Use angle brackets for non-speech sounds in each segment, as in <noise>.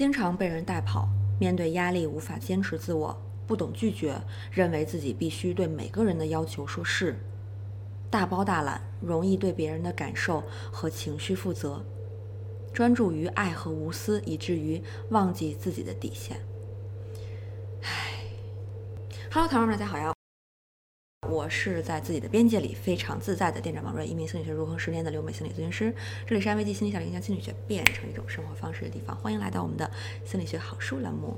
经常被人带跑，面对压力无法坚持自我，不懂拒绝，认为自己必须对每个人的要求说是，大包大揽，容易对别人的感受和情绪负责，专注于爱和无私，以至于忘记自己的底线。唉，Hello，朋友们，大家好呀！我是在自己的边界里非常自在的店长王瑞，一名心理学入行十年的留美心理咨询师。这里是安慰剂心理小林将心理学变成一种生活方式的地方，欢迎来到我们的心理学好书栏目。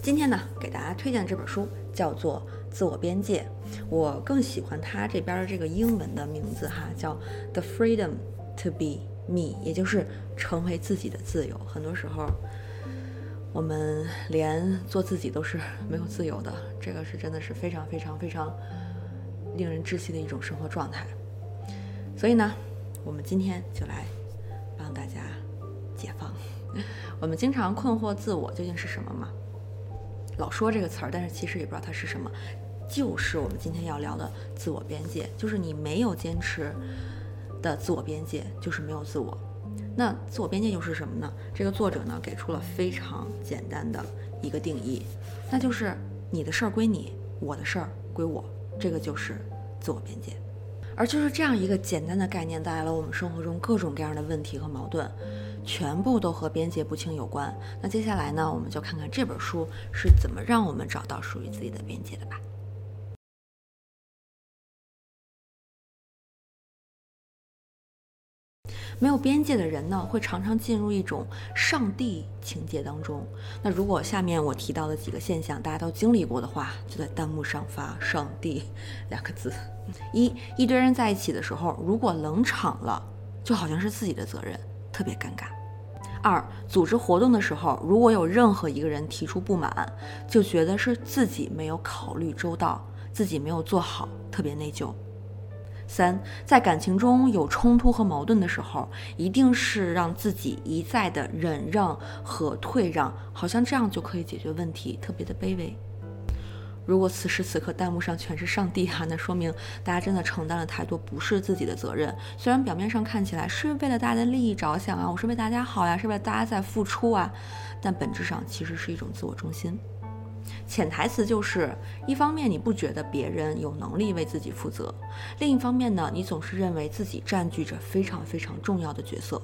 今天呢，给大家推荐的这本书叫做《自我边界》，我更喜欢它这边这个英文的名字哈，叫 The Freedom to Be。me，也就是成为自己的自由。很多时候，我们连做自己都是没有自由的，这个是真的是非常非常非常令人窒息的一种生活状态。所以呢，我们今天就来帮大家解放。<laughs> 我们经常困惑自我究竟是什么嘛？老说这个词儿，但是其实也不知道它是什么。就是我们今天要聊的自我边界，就是你没有坚持。的自我边界就是没有自我，那自我边界又是什么呢？这个作者呢给出了非常简单的一个定义，那就是你的事儿归你，我的事儿归我，这个就是自我边界。而就是这样一个简单的概念，带来了我们生活中各种各样的问题和矛盾，全部都和边界不清有关。那接下来呢，我们就看看这本书是怎么让我们找到属于自己的边界的吧。没有边界的人呢，会常常进入一种上帝情节当中。那如果下面我提到的几个现象大家都经历过的话，就在弹幕上发“上帝”两个字。一，一堆人在一起的时候，如果冷场了，就好像是自己的责任，特别尴尬。二，组织活动的时候，如果有任何一个人提出不满，就觉得是自己没有考虑周到，自己没有做好，特别内疚。三，在感情中有冲突和矛盾的时候，一定是让自己一再的忍让和退让，好像这样就可以解决问题，特别的卑微。如果此时此刻弹幕上全是上帝哈，那说明大家真的承担了太多不是自己的责任。虽然表面上看起来是为了大家的利益着想啊，我是为大家好呀，是为了大家在付出啊，但本质上其实是一种自我中心。潜台词就是，一方面你不觉得别人有能力为自己负责，另一方面呢，你总是认为自己占据着非常非常重要的角色。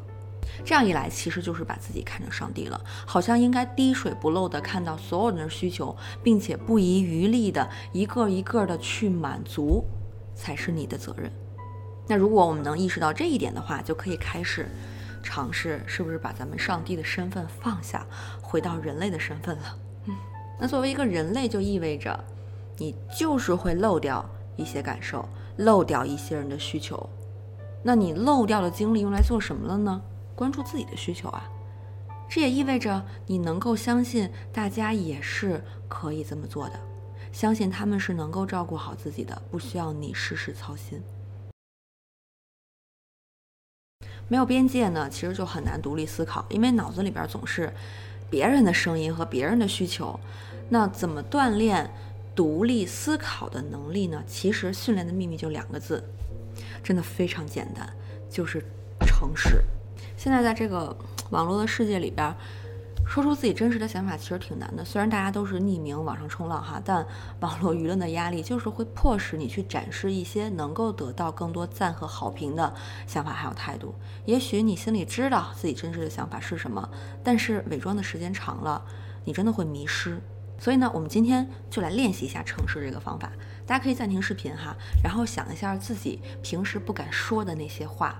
这样一来，其实就是把自己看成上帝了，好像应该滴水不漏地看到所有人的需求，并且不遗余力地一个一个的去满足，才是你的责任。那如果我们能意识到这一点的话，就可以开始尝试，是不是把咱们上帝的身份放下，回到人类的身份了？那作为一个人类，就意味着你就是会漏掉一些感受，漏掉一些人的需求。那你漏掉的精力用来做什么了呢？关注自己的需求啊！这也意味着你能够相信大家也是可以这么做的，相信他们是能够照顾好自己的，不需要你事事操心。没有边界呢，其实就很难独立思考，因为脑子里边总是别人的声音和别人的需求。那怎么锻炼独立思考的能力呢？其实训练的秘密就两个字，真的非常简单，就是诚实。现在在这个网络的世界里边，说出自己真实的想法其实挺难的。虽然大家都是匿名网上冲浪哈，但 <laughs> 网络舆论的压力就是会迫使你去展示一些能够得到更多赞和好评的想法还有态度。也许你心里知道自己真实的想法是什么，但是伪装的时间长了，你真的会迷失。所以呢，我们今天就来练习一下诚实这个方法。大家可以暂停视频哈，然后想一下自己平时不敢说的那些话，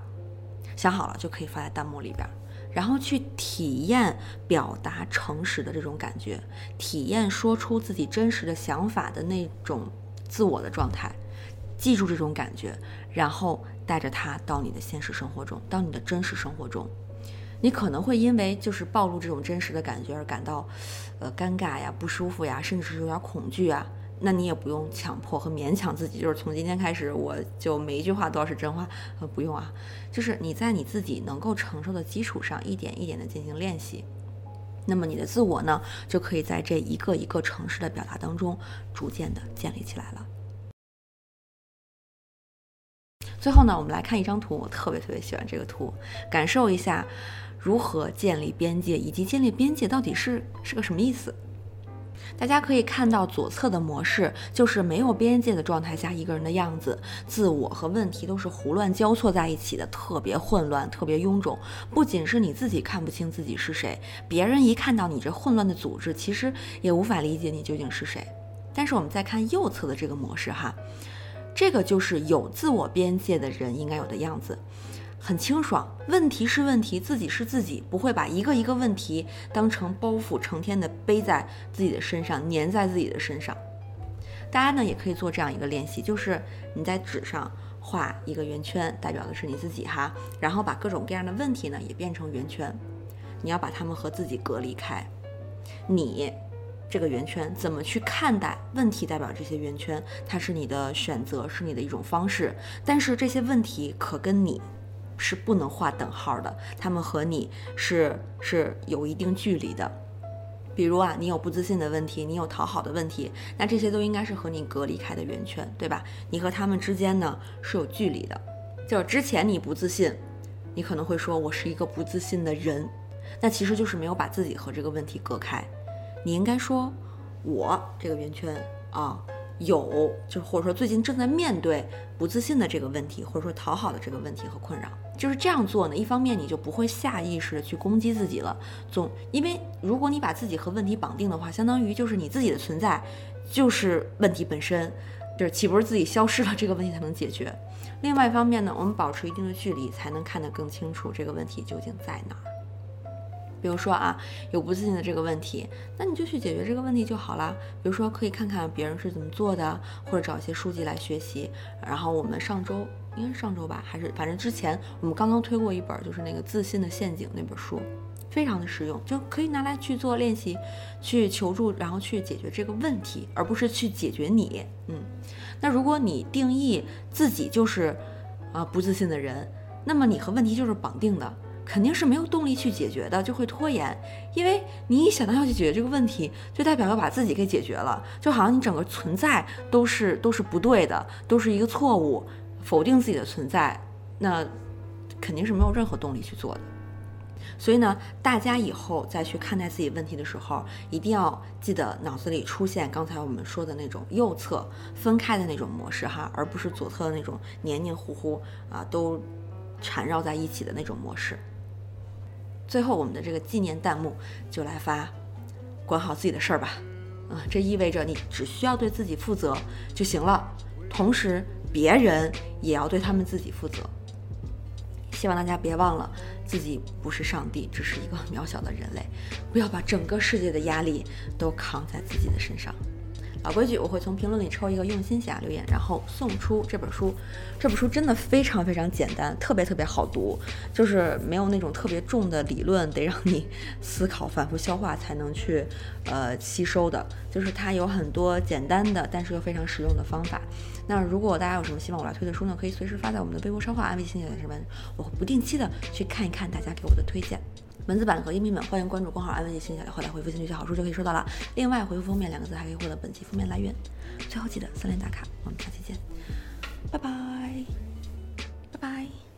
想好了就可以发在弹幕里边，然后去体验表达诚实的这种感觉，体验说出自己真实的想法的那种自我的状态，记住这种感觉，然后带着它到你的现实生活中，到你的真实生活中。你可能会因为就是暴露这种真实的感觉而感到，呃，尴尬呀、不舒服呀，甚至是有点恐惧啊。那你也不用强迫和勉强自己就是从今天开始我就每一句话都要是真话呃不用啊。就是你在你自己能够承受的基础上一点一点的进行练习那么你的自我呢就可以在这一个一个城市的表达当中逐渐的建立起来了。最后呢我们来看一张图我特别特别喜欢这个图感受一下如何建立边界以及建立边界到底是是个什么意思。大家可以看到左侧的模式，就是没有边界的状态下一个人的样子，自我和问题都是胡乱交错在一起的，特别混乱，特别臃肿。不仅是你自己看不清自己是谁，别人一看到你这混乱的组织，其实也无法理解你究竟是谁。但是我们再看右侧的这个模式哈，这个就是有自我边界的人应该有的样子。很清爽，问题是问题，自己是自己，不会把一个一个问题当成包袱，成天的背在自己的身上，粘在自己的身上。大家呢也可以做这样一个练习，就是你在纸上画一个圆圈，代表的是你自己哈，然后把各种各样的问题呢也变成圆圈，你要把它们和自己隔离开。你这个圆圈怎么去看待问题？代表这些圆圈，它是你的选择，是你的一种方式，但是这些问题可跟你。是不能划等号的，他们和你是是有一定距离的。比如啊，你有不自信的问题，你有讨好的问题，那这些都应该是和你隔离开的圆圈，对吧？你和他们之间呢是有距离的。就是之前你不自信，你可能会说我是一个不自信的人，那其实就是没有把自己和这个问题隔开。你应该说，我这个圆圈啊。有，就或者说最近正在面对不自信的这个问题，或者说讨好的这个问题和困扰，就是这样做呢。一方面你就不会下意识的去攻击自己了，总因为如果你把自己和问题绑定的话，相当于就是你自己的存在就是问题本身，就是岂不是自己消失了，这个问题才能解决？另外一方面呢，我们保持一定的距离，才能看得更清楚这个问题究竟在哪儿。比如说啊，有不自信的这个问题，那你就去解决这个问题就好了。比如说，可以看看别人是怎么做的，或者找一些书籍来学习。然后我们上周应该是上周吧，还是反正之前我们刚刚推过一本，就是那个《自信的陷阱》那本书，非常的实用，就可以拿来去做练习，去求助，然后去解决这个问题，而不是去解决你。嗯，那如果你定义自己就是啊不自信的人，那么你和问题就是绑定的。肯定是没有动力去解决的，就会拖延，因为你一想到要去解决这个问题，就代表要把自己给解决了，就好像你整个存在都是都是不对的，都是一个错误，否定自己的存在，那肯定是没有任何动力去做的。所以呢，大家以后再去看待自己问题的时候，一定要记得脑子里出现刚才我们说的那种右侧分开的那种模式哈，而不是左侧的那种黏黏糊糊啊都缠绕在一起的那种模式。最后，我们的这个纪念弹幕就来发，管好自己的事儿吧。啊，这意味着你只需要对自己负责就行了，同时别人也要对他们自己负责。希望大家别忘了，自己不是上帝，只是一个渺小的人类，不要把整个世界的压力都扛在自己的身上。老规矩，我会从评论里抽一个用心侠留言，然后送出这本书。这本书真的非常非常简单，特别特别好读，就是没有那种特别重的理论，得让你 <laughs> 思考、反复消化才能去呃吸收的。就是它有很多简单的，但是又非常实用的方法。那如果大家有什么希望我来推的书呢，可以随时发在我们的微博超话安慰心理学上面，我会不定期的去看一看大家给我的推荐。文字版和音频版，欢迎关注公号“安文杰心理小后台回复“兴趣小好书”就可以收到了。另外，回复“封面”两个字还可以获得本期封面来源。最后记得三连打卡，我们下期见，拜拜，拜拜。